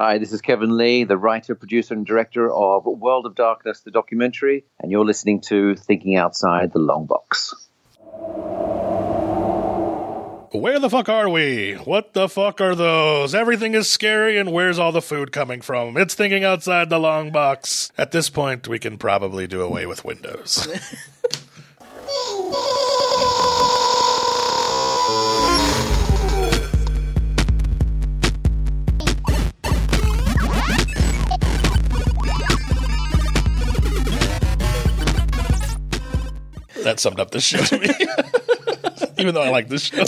Hi, this is Kevin Lee, the writer, producer, and director of World of Darkness, the documentary, and you're listening to Thinking Outside the Long Box. Where the fuck are we? What the fuck are those? Everything is scary, and where's all the food coming from? It's thinking outside the long box. At this point, we can probably do away with windows. that summed up this show to me. Even though I like this show.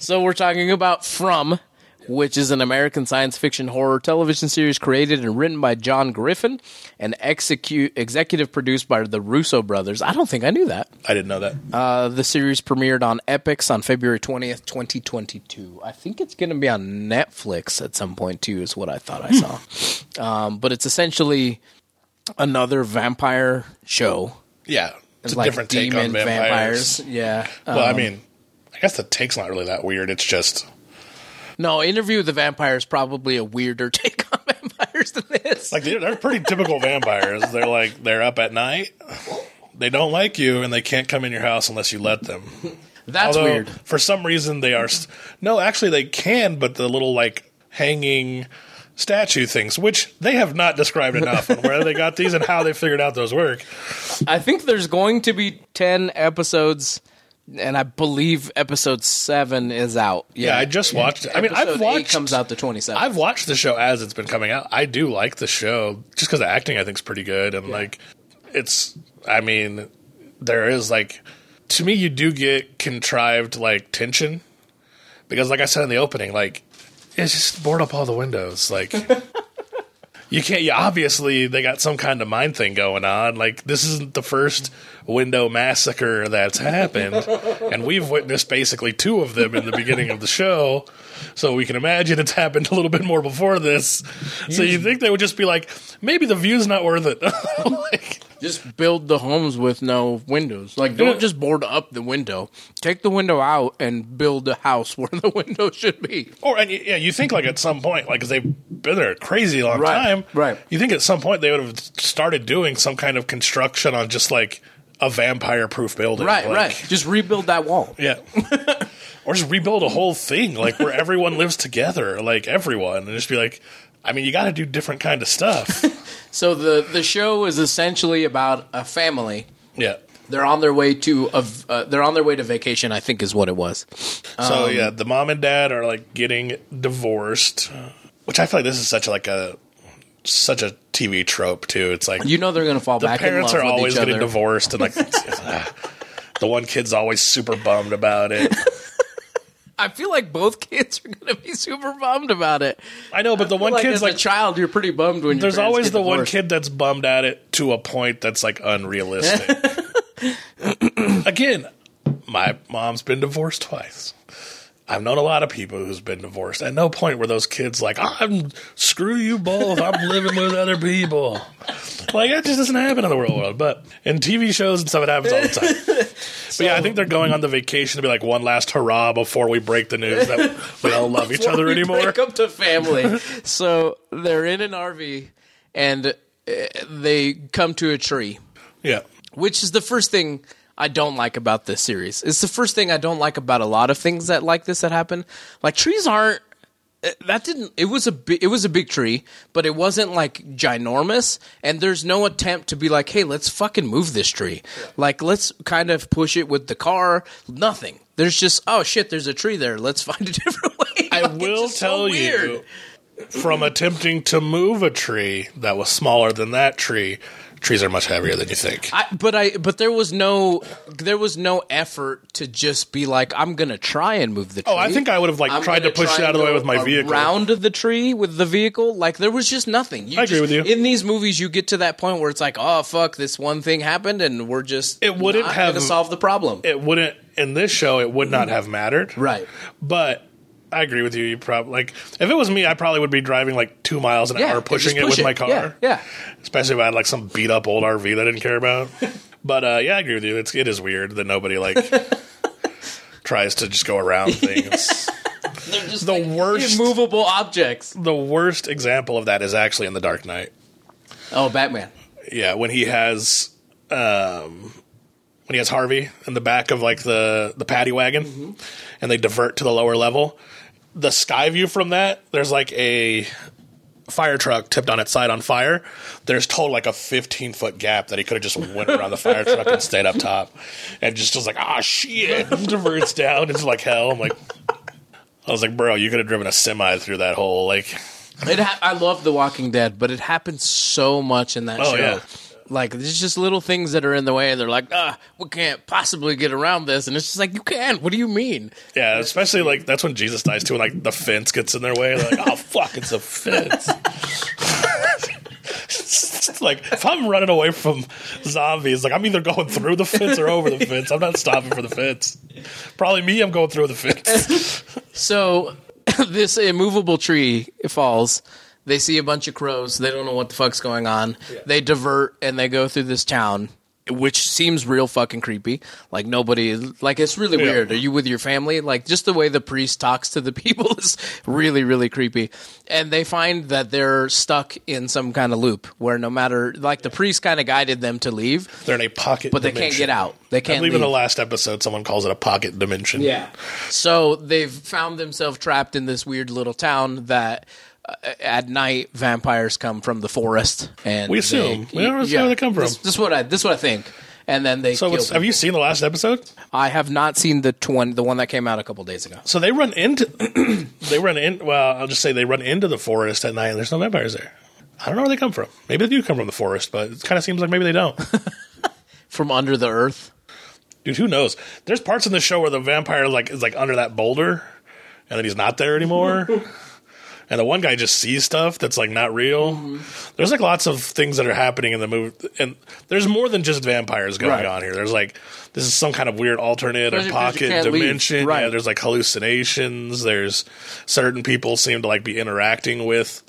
So we're talking about From, which is an American science fiction horror television series created and written by John Griffin and execute executive produced by the Russo brothers. I don't think I knew that. I didn't know that. Uh, the series premiered on Epix on February 20th, 2022. I think it's going to be on Netflix at some point too is what I thought I saw. um, but it's essentially another vampire show. Yeah. It's a like different take on demon vampires. Yeah. Well, I Um, mean, I guess the take's not really that weird. It's just No, Interview with the Vampire is probably a weirder take on vampires than this. like they're, they're pretty typical vampires. They're like they're up at night. They don't like you, and they can't come in your house unless you let them. That's Although, weird. For some reason, they are. St- no, actually, they can, but the little like hanging statue things, which they have not described enough on where they got these and how they figured out those work. I think there's going to be 10 episodes, and I believe episode 7 is out. Yeah, I just watched. it. I mean, I've Episode watched. comes out the 27th. I've watched the show as it's been coming out. I do like the show just because the acting I think is pretty good and like it's. I mean, there is like to me you do get contrived like tension because like I said in the opening, like it's just board up all the windows. Like you can't. You obviously they got some kind of mind thing going on. Like this isn't the first window massacre that's happened, and we've witnessed basically two of them in the beginning of the show. So we can imagine it's happened a little bit more before this. So you think they would just be like, maybe the view's not worth it. like, just build the homes with no windows. Like, don't just board up the window. Take the window out and build a house where the window should be. Or and yeah, you think like at some point, like 'cause they've been there a crazy long Right, time, right. You think at some point they would have started doing some kind of construction on just like a vampire-proof building, Right, like- right. Just rebuild that wall. yeah. or just rebuild a whole thing, like where everyone lives together, like everyone, and just be like, I mean, you got to do different kind of stuff. So the the show is essentially about a family. yeah. They're on their way to a, uh, they're on their way to vacation. I think is what it was. So Um, yeah, the mom and dad are like getting divorced, which I feel like this is such like a such a TV trope too. It's like You know they're gonna fall the back. parents in love are with always each getting other. divorced and like uh, the one kid's always super bummed about it. I feel like both kids are gonna be super bummed about it. I know, but the one like kid's like a child, you're pretty bummed when there's always get the one kid that's bummed at it to a point that's like unrealistic. Again, my mom's been divorced twice. I've known a lot of people who's been divorced. At no point were those kids like, "I'm screw you both. I'm living with other people." Like that just doesn't happen in the real world. But in TV shows and stuff, it happens all the time. But yeah, I think they're going on the vacation to be like one last hurrah before we break the news that we don't love each other anymore. Break up to family. so they're in an RV and uh, they come to a tree, Yeah. which is the first thing I don't like about this series. It's the first thing I don't like about a lot of things that like this that happen. Like trees aren't. uh, That didn't. It was a it was a big tree, but it wasn't like ginormous. And there's no attempt to be like, hey, let's fucking move this tree. Like let's kind of push it with the car. Nothing. There's just oh shit, there's a tree there. Let's find a different way. I Like, will just so tell you from attempting to move a tree that was smaller than that tree, trees are much heavier than you think. I, but I but there was no there was no effort to just be like I'm gonna try and move the tree. Oh, I think I would have like I'm tried to push it out of the way with my go vehicle. around the tree with the vehicle. Like there was just nothing. You I agree with you. In these movies, you get to that point where it's like, oh fuck, this one thing happened, and we're just It wouldn't not have- gonna solve the problem. It wouldn't in this show. It would not have mattered. right. But I agree with you. You probably like if it was me, I probably would be driving like two miles an Yeah, hour, pushing just it push with my car. Yeah, yeah. Especially if I had like some beat up old RV that I didn't care about. but uh, yeah, I agree with you. It's it is weird that nobody like tries to just go around things. They're just The like worst- immovable objects. the worst example of that is actually in The Dark Knight. Oh, Batman. Yeah, when he has um, when he has Harvey in the back of like the the paddy wagon, and they divert to the lower level. The sky view from that, there's like a fire truck tipped on its side on fire. There's total like a 15 foot gap that he could have just went around the fire truck and stayed up top, and just was like, ah shit, diverts down into like hell. I'm like, I was like, bro, you could have driven a semi through that hole, like. It ha- I love The Walking Dead, but it happens so much in that Oh, show. yeah. Like there's just little things that are in the way, and they're like, "Ah, we can't possibly get around this," and it's just like, "You can." What do you mean? Yeah, especially like that's when Jesus dies too, and like the fence gets in their way. They're like, oh fuck, it's a fence. It's like if I'm running away from zombies, like I'm either going through the fence or over the fence. I'm not stopping for the fence. Probably me. I'm going through the fence. So this immovable tree falls. They see a bunch of crows. They don't know what the fuck's going on. They divert and they go through this town, which seems real fucking creepy. Like nobody, like it's really Yeah. weird. Are you with your family? Like just the way the priest talks to the people is really, really creepy. And they find that they're stuck in some kind of loop where no matter, like the priest kind of guided them to leave, They're in a pocket, but they can't get out. They can't believe leave. in the last episode, someone calls it a pocket dimension. Yeah. So they've found themselves trapped in this weird little town that Uh, at night vampires come from the forest and We assume. they- We don't know where they come from. This, this is what I this is what I think. And then they So kill have you seen the last episode? I have not seen the twen- the one that came out a couple days ago. So they run into they run in. Well, I'll just say they run into the forest at night. and There's no vampires there. I don't know where they come from. Maybe they do come from the forest, but it kind of seems like maybe they don't. From under the earth. Dude, who knows? There's parts in the show where the vampire like is like under that boulder, and then he's not there anymore. and the one guy just sees stuff that's like not real. Mm-hmm. There's like lots of things that are happening in the movie, and there's more than just vampires going Right. on here. There's like this is some kind of weird alternate or Especially 'cause you pocket can't leave. dimension. Right. Yeah, there's like hallucinations. There's certain people seem to like be interacting with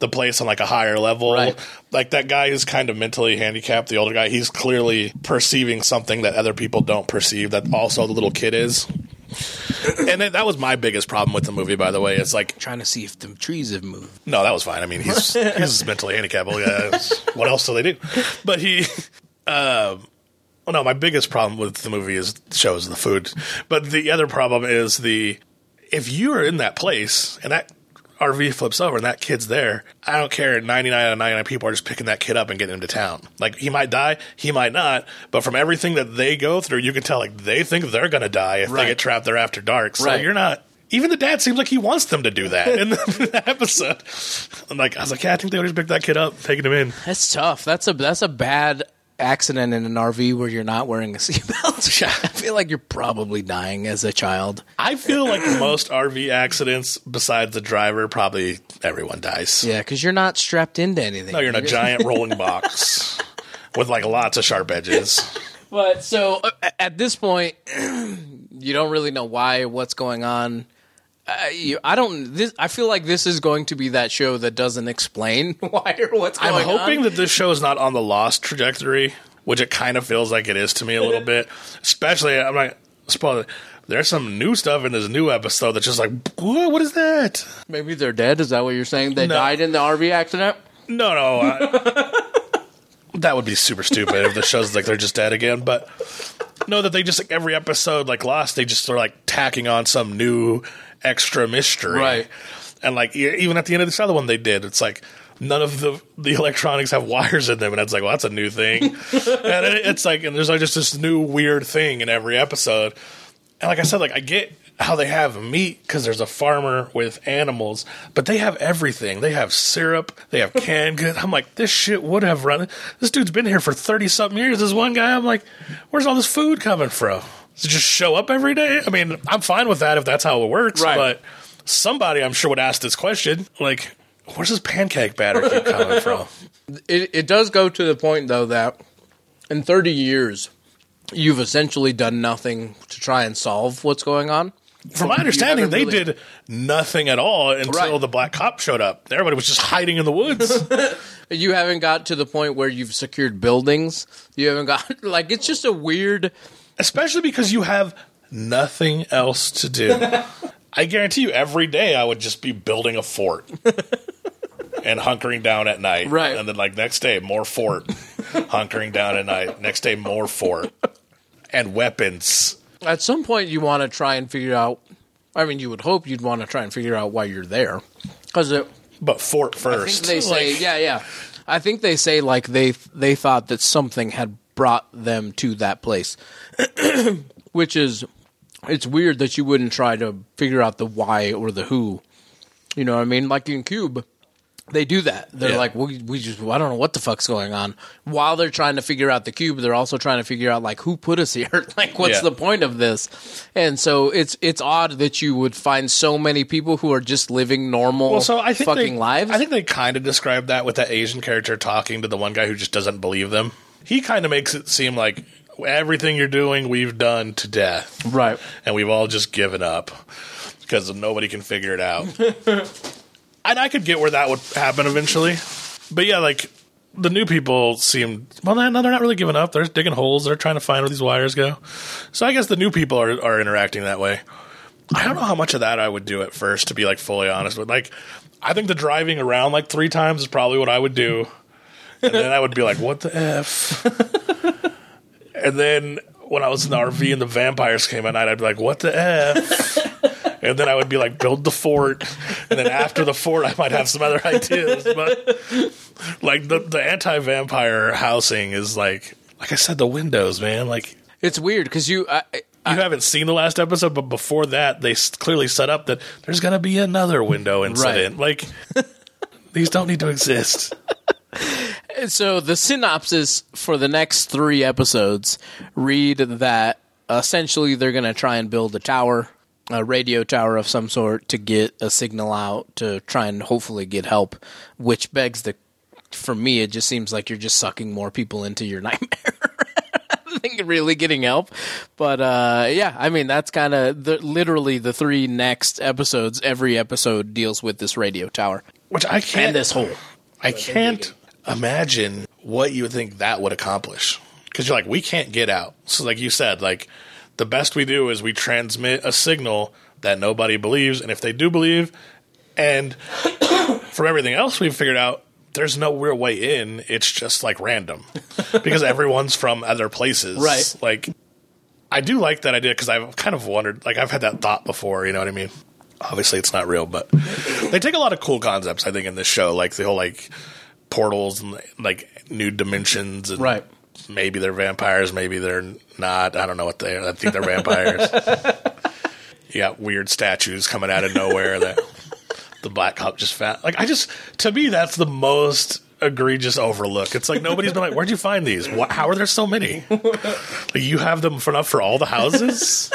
the place on like a higher level. Right. Like that guy is kind of mentally handicapped, the older guy. He's clearly perceiving something that other people don't perceive that also the little kid is. and that that was my biggest problem with the movie, by the way. It's like, Trying to see if the trees have moved. no, that was fine. I mean, he's he's mentally handicapped. Yeah, what else do they do? But he, um, well, no, my biggest problem with the movie is shows the food. But the other problem is the if you are in that place and that RV flips over and that kid's there, I don't care. 99 out of 99 people are just picking that kid up and getting him to town. Like, he might die, he might not, but from everything that they go through, you can tell, like, they think they're going to die if Right. they get trapped there after dark. So Right. you're not. Even the dad seems like he wants them to do that in the, episode. I'm like, I was like, yeah, I think they would just pick that kid up, taking him in. That's tough. That's a that's a bad accident in an RV where you're not wearing a seatbelt. I feel like you're probably dying as a child. I feel like most RV accidents, besides the driver, probably everyone dies. Yeah, because you're not strapped into anything. No, you're in a giant rolling box with like lots of sharp edges. But so uh, at this point, you don't really know why, what's going on. Uh, you, I don't. This, I feel like this is going to be that show that doesn't explain why or what's going I'm on. hoping that this show is not on the Lost trajectory, which it kind of feels like it is to me a little bit. Especially, I'm not spoiling. There's some new stuff in this new episode that's just like, what? What is that? maybe they're dead. Is that what you're saying? They No. died in the RV accident. No, no. I, that would be super stupid if the show's like they're just dead again. But no, that they just like every episode, like Lost, they just are like tacking on some new extra mystery, Right. And like even at the end of this other one, they did. It's like none of the the electronics have wires in them, and it's like, well, that's a new thing. and it, it's like, and there's like just this new weird thing in every episode. And like I said, like I get how they have meat because there's a farmer with animals, but they have everything. They have syrup, they have canned goods. I'm like, this shit would have run. This dude's been here for thirty something years. This one guy, I'm like, where's all this food coming from? Just show up every day? I mean, I'm fine with that if that's how it works. Right. But somebody, I'm sure, would ask this question, like, where's this pancake batter keep coming from? It, it does go to the point though that in 30 years, you've essentially done nothing to try and solve what's going on. From my understanding, they really- did nothing at all until Right. the black cop showed up. Everybody was just hiding in the woods. You haven't got to the point where you've secured buildings. You haven't got like it's just a weird. Especially because you have nothing else to do. I guarantee you, every day I would just be building a fort and hunkering down at night. Right. And then, like, next day, more fort, hunkering down at night. Next day, more fort. And weapons. At some point, you want to try and figure out. I mean, you would hope you'd want to try and figure out why you're there, because it. But fort I first. think they say, Like, yeah, yeah. I think they say like they they thought that something had brought them to that place, which is it's weird that you wouldn't try to figure out the why or the who. You know what I mean? Like in Cube, they do that. They're Yeah. like, we, we just, I don't know what the fuck's going on. While they're trying to figure out the cube, they're also trying to figure out like who put us here. like, what's Yeah. the point of this? And so it's it's odd that you would find so many people who are just living normal, Well, so I think fucking they, lives. I think they kind of describe that with that Asian character talking to the one guy who just doesn't believe them. He kind of makes it seem like everything you're doing, we've done to death, right. and we've all just given up because nobody can figure it out. and I could get where that would happen eventually, but yeah, like the new people seem well. No, they're not really giving up. They're digging holes. They're trying to find where these wires go. So I guess the new people are are interacting that way. I don't know how much of that I would do at first, to be like fully honest. But like, I think the driving around like three times is probably what I would do, and then I would be like, "What the f?" and then when I was in the RV and the vampires came at night, I'd be like, "What the f?" and then I would be like, "Build the fort," and then after the fort, I might have some other ideas. But like the the anti vampire housing is like, like I said, the windows, man, like It's weird because you. I, you haven't seen the last episode, but before that, they s- clearly set up that there's going to be another window incident. Like, these don't need to exist. so the synopsis for the next three episodes read that essentially they're going to try and build a tower, a radio tower of some sort, to get a signal out to try and hopefully get help. Which begs the, for me, it just seems like you're just sucking more people into your nightmare. I think really getting help, but uh, yeah, I mean that's kind of the, literally the three next episodes. Every episode deals with this radio tower Which I can't. and this hole. I can't imagine what you would think that would accomplish. Because you're like, we can't get out. So, like you said, like the best we do is we transmit a signal that nobody believes, and if they do believe, and from everything else we've figured out, there's no real way in. It's just like random because everyone's from other places, Right. Like, I do like that idea because I've kind of wondered, like I've had that thought before. You know what I mean? Obviously, it's not real, but they take a lot of cool concepts. I think in this show, like the whole like portals and like new dimensions, and Right. Maybe they're vampires, maybe they're not. I don't know what they are. I think they're vampires. you got weird statues coming out of nowhere that the Black Hawk just found. Like I just, to me, that's the most egregious overlook. It's like nobody's been like, "Where'd you find these? Wh- How are there so many? like you have them for enough for all the houses."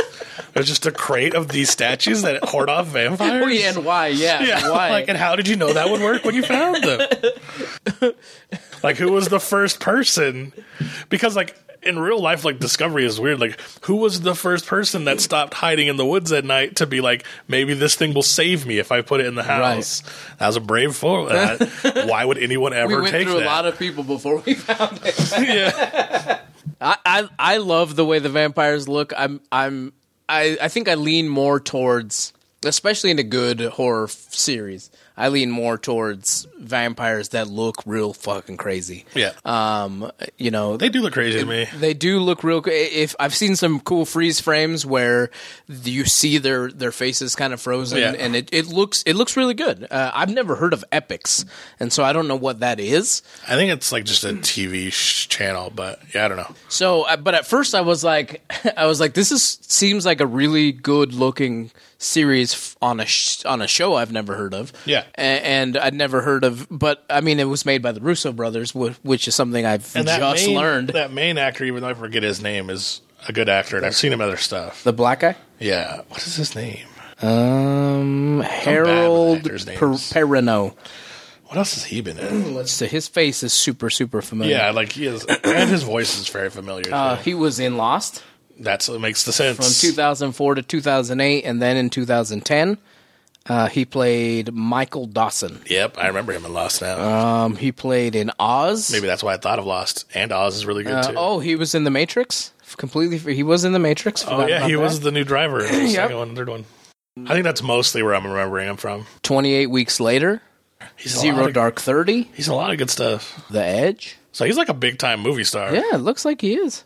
There's just a crate of these statues that hoard off vampires. Oh, yeah, and why? Yeah, Yeah, why? like, and how did you know that would work when you found them? like, who was the first person? Because, like, in real life, like, Discovery is weird. Like, who was the first person that stopped hiding in the woods at night to be like, maybe this thing will save me if I put it in the house? That was a brave fool. That, uh, why would anyone ever we went take through that? a lot of people before we found it. yeah. I, I I love the way the vampires look. I'm I'm I I think I lean more towards, especially in a good horror f- series. I lean more towards vampires that look real fucking crazy. Yeah. Um, you know, they do look crazy to me. They do look real. If I've seen some cool freeze frames where you see their their faces kind of frozen, Yeah. and it, it looks it looks really good. Uh, I've never heard of Epix, and so I don't know what that is. I think it's like just a TV sh- channel, but yeah, I don't know. So, uh, but at first I was like, I was like, this is seems like a really good looking series on a sh- on a show I've never heard of. Yeah. A- and I'd never heard of, but I mean, it was made by the Russo brothers, wh- which is something I've And that just main, learned. that main actor, even though I forget his name, is a good actor, and I've seen him other stuff. the black guy. Yeah, what is his name? Um, Harold per-. Perrineau. What else has he been in? Let's see. His face is super, super familiar. Yeah, like he is, and his voice is very familiar. Uh, he was in Lost That's what makes the sense. from 2004 to 2008, and then in 2010, uh, he played Michael Dawson. Yep, I remember him in Lost now. Um, he played in Oz. Maybe that's why I thought of Lost. And Oz is really good Uh, too. oh, he was in the Matrix. Completely, he was in the Matrix. Oh, yeah, he that. was the new driver. in The Yep. second one, third one. I think that's mostly where I'm remembering him from. 28 weeks later, He's Zero of- Dark Thirty, He's a lot of good stuff. The Edge. So he's like a big time movie star. Yeah, it looks like he is.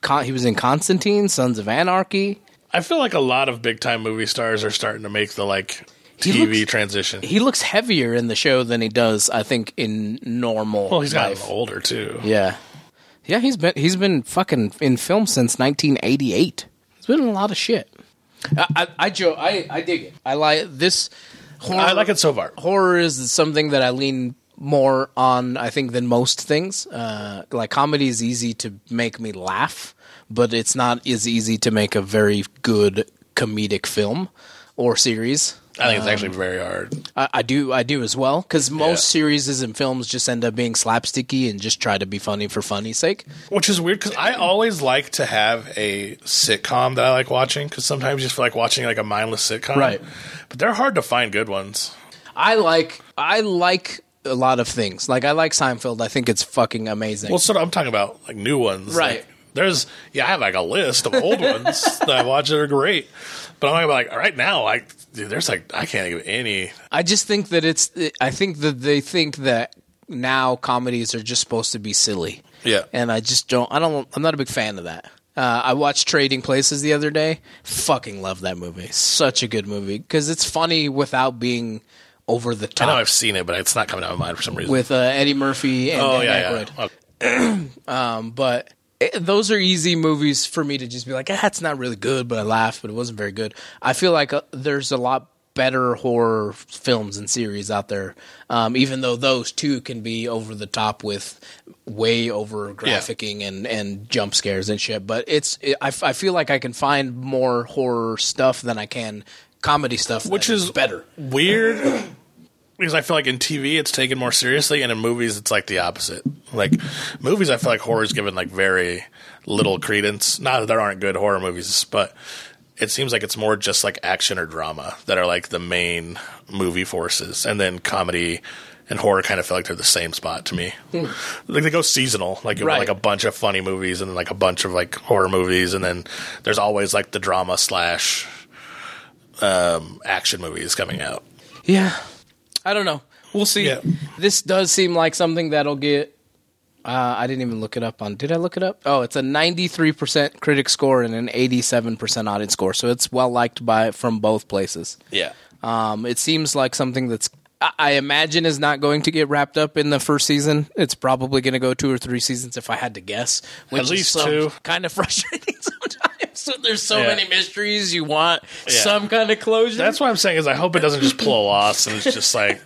Con- he was in Constantine, Sons of Anarchy. I feel like a lot of big time movie stars are starting to make the like He TV looks- transition. He looks heavier in the show than he does, I think, in normal. well, he's gotten life. older too. Yeah, yeah. He's been he's been fucking in film since 1988. He's been in a lot of shit. I I, I, Joe, I, I dig it. I like this. Horror, I like it so far. horror is something that I lean more on, I think, than most things. Uh, like comedy is easy to make me laugh, but it's not as easy to make a very good comedic film or series. I think it's actually very hard. I, I do, I do as well, because most Yeah. series and films just end up being slapsticky and just try to be funny for funny's sake. Which is weird because I always like to have a sitcom that I like watching because sometimes you just feel like watching like a mindless sitcom. Right. But they're hard to find good ones. I like, I like a lot of things. Like I like Seinfeld. I think it's fucking amazing. Well, sort of, I'm talking about like new ones. Right. Like, there's, yeah, I have like a list of old ones that I watch that are great. But I'm like, right now, like, dude, there's like, I can't think of any. I just think that it's. I think that they think that now comedies are just supposed to be silly, Yeah. and I just don't. I don't. I'm not a big fan of that. Uh, I watched Trading Places the other day. Fucking love that movie. Such a good movie because it's funny without being over the top. I know. I've seen it, but it's not coming out of my mind for some reason. With uh, Eddie Murphy and oh, Dan yeah, yeah. Okay. Um, but it, those are easy movies for me to just be like, ah, it's not really good, but I laughed, but it wasn't very good. I feel like uh, there's a lot better horror films and series out there, um, even though those too can be over the top with way over graphicing and, and jump scares and shit. But it's it, I, I feel like I can find more horror stuff than I can comedy stuff, Which is better. weird because I feel like in TV it's taken more seriously, and in movies it's like the opposite. Like movies, I feel like horror is given like very little credence. Not that there aren't good horror movies, but it seems like it's more just like action or drama that are like the main movie forces, and then comedy. And horror kind of feel like they're the same spot to me. Like they go seasonal, like you have Right. like a bunch of funny movies and then like a bunch of like horror movies, and then there's always like the drama slash um, action movies coming out. Yeah. I don't know. We'll see. Yeah. This does seem like something that'll get. Uh, I didn't even look it up on. Did I look it up? Oh, it's a 93% critic score and an 87% audience score. So it's well liked by from both places. Yeah. Um, it seems like something that's I- I imagine is not going to get wrapped up in the first season. It's probably going to go two or three seasons if I had to guess. Which At is least so two. Kind of frustrating sometimes. So there's so Yeah. many mysteries. You want Yeah. some kind of closure. That's what I'm saying is I hope it doesn't just pull Lost and it's just like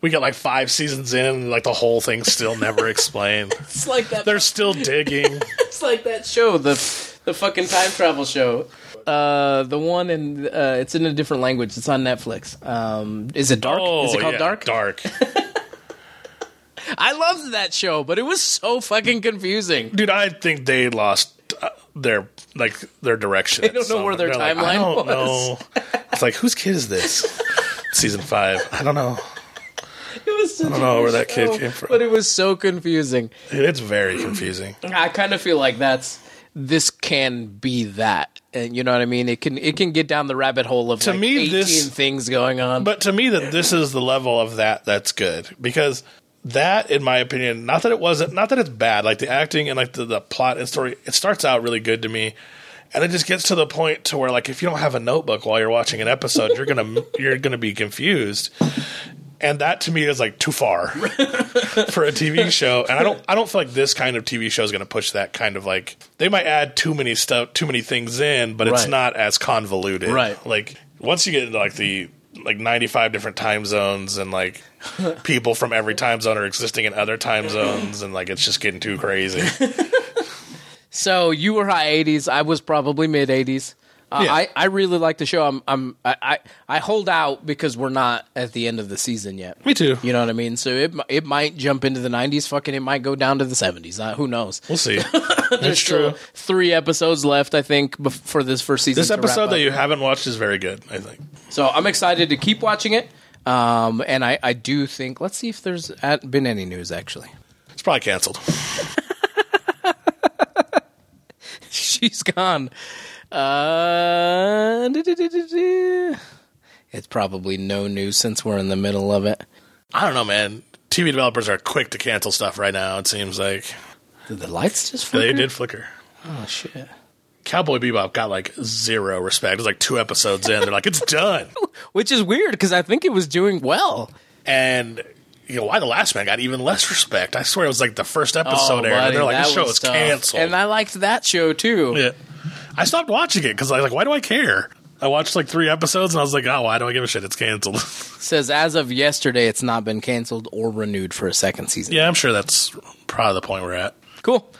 we get like five seasons in and like the whole thing's still never explained. it's like that. They're still digging. It's like that show, the the fucking time travel show. Uh, the one in uh, it's in a different language. It's on Netflix. Um, is it Dark? Oh, is it called yeah, Dark? Dark. I loved that show, but it was so fucking confusing. Dude, I think they lost their like their direction. They don't know where their They're like, I timeline don't was. know. It's like whose kid is this? Season five. I don't know. It was such I don't know where that kid came from. but it was so confusing. It's very confusing. I kind of feel like that's this can be that, and you know what I mean. It can it can get down the rabbit hole of To like me, eighteen this- things going on. But to me, that this is the level of that that's good because that, in my opinion, not that it wasn't, not that it's bad. Like the acting and like the, the plot and story, it starts out really good to me, and it just gets to the point to where like if you don't have a notebook while you're watching an episode, you're gonna you're gonna be confused. And that to me is like too far for a TV show, and I don't I don't feel like this kind of TV show is going to push that kind of like they might add too many stuff too many things in, but it's Right. not as convoluted. Right. Like once you get into like the like 95 different time zones and like people from every time zone are existing in other time zones and like it's just getting too crazy. So you were high eighties. I was probably mid eighties. Uh, Yeah. I, I really like the show. I'm I'm I, I I hold out because we're not at the end of the season yet. Me too. You know what I mean? So it it might jump into the nineties. Fucking, it might go down to the seventies. Uh, who knows? We'll see. That's true. Three episodes left, I think, bef- for this first season. This episode that you haven't watched is very good, I think. So I'm excited to keep watching it. Um, and I, I do think. Let's see if there's at, been any news actually. It's probably canceled. She's gone. Uh, it's probably no news since we're in the middle of it. I don't know, man. TV developers are quick to cancel stuff right now. It seems like Did the lights just flicker? they did flicker. Oh shit! Cowboy Bebop got like zero respect. It was like two episodes in. They're like, it's done. Which is weird because I think it was doing well. And you know why the last man got even less respect? I swear it was like the first episode aired, buddy, and they're like, this show was is tough. canceled. And I liked that show too. yeah. I stopped watching it because I was like, why do I care? I watched like three episodes and I was like, oh, why do I give a shit? It's canceled. Says as of yesterday, it's not been canceled or renewed for a second season. yeah, I'm sure that's probably the point we're at. Cool.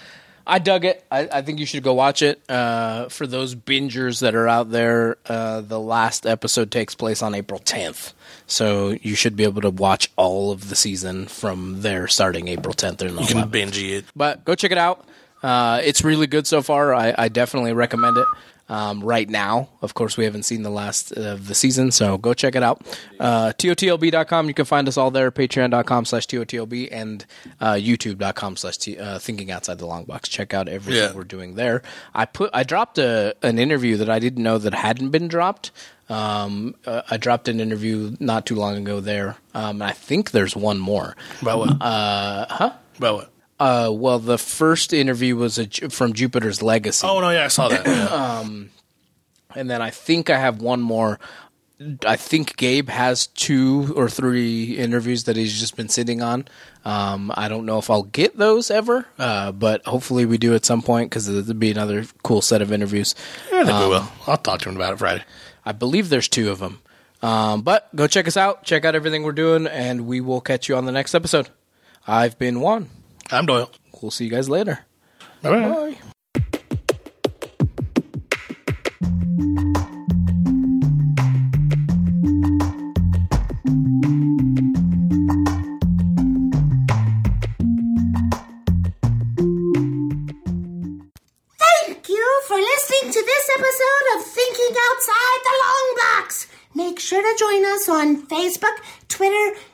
I dug it. I, I think you should go watch it. Uh, for those bingers that are out there, uh, the last episode takes place on April 10th. So you should be able to watch all of the season from there starting April 10th. Or You can binge it. but go check it out. Uh, it's really good so far. I, I definitely recommend it. Um, right now, of course, we haven't seen the last of the season, so go check it out. Uh, TOTLB.com, you can find us all there. Patreon.com slash TOTLB and uh, YouTube.com slash uh, Thinking Outside the Long Box. Check out everything Yeah. we're doing there. I put I dropped a, an interview that I didn't know that hadn't been dropped. Um, uh, I dropped an interview not too long ago there. Um, I think there's one more. About what? Uh, huh? About what? Uh, well, the first interview was a, from Jupiter's Legacy. Oh, no, yeah, I saw that. Yeah. and then I think I have one more. I think Gabe has two or three interviews that he's just been sitting on. Um, I don't know if I'll get those ever, uh, but hopefully we do at some point because it'll be another cool set of interviews. I think we will. I'll talk to him about it Friday. I believe there's two of them. Um, but go check us out, check out everything we're doing, and we will catch you on the next episode. I've been Juan. I'm Doyle. We'll see you guys later. Bye-bye. Bye. Thank you for listening to this episode of Thinking Outside the Long Box. Make sure to join us on Facebook, Twitter, Instagram,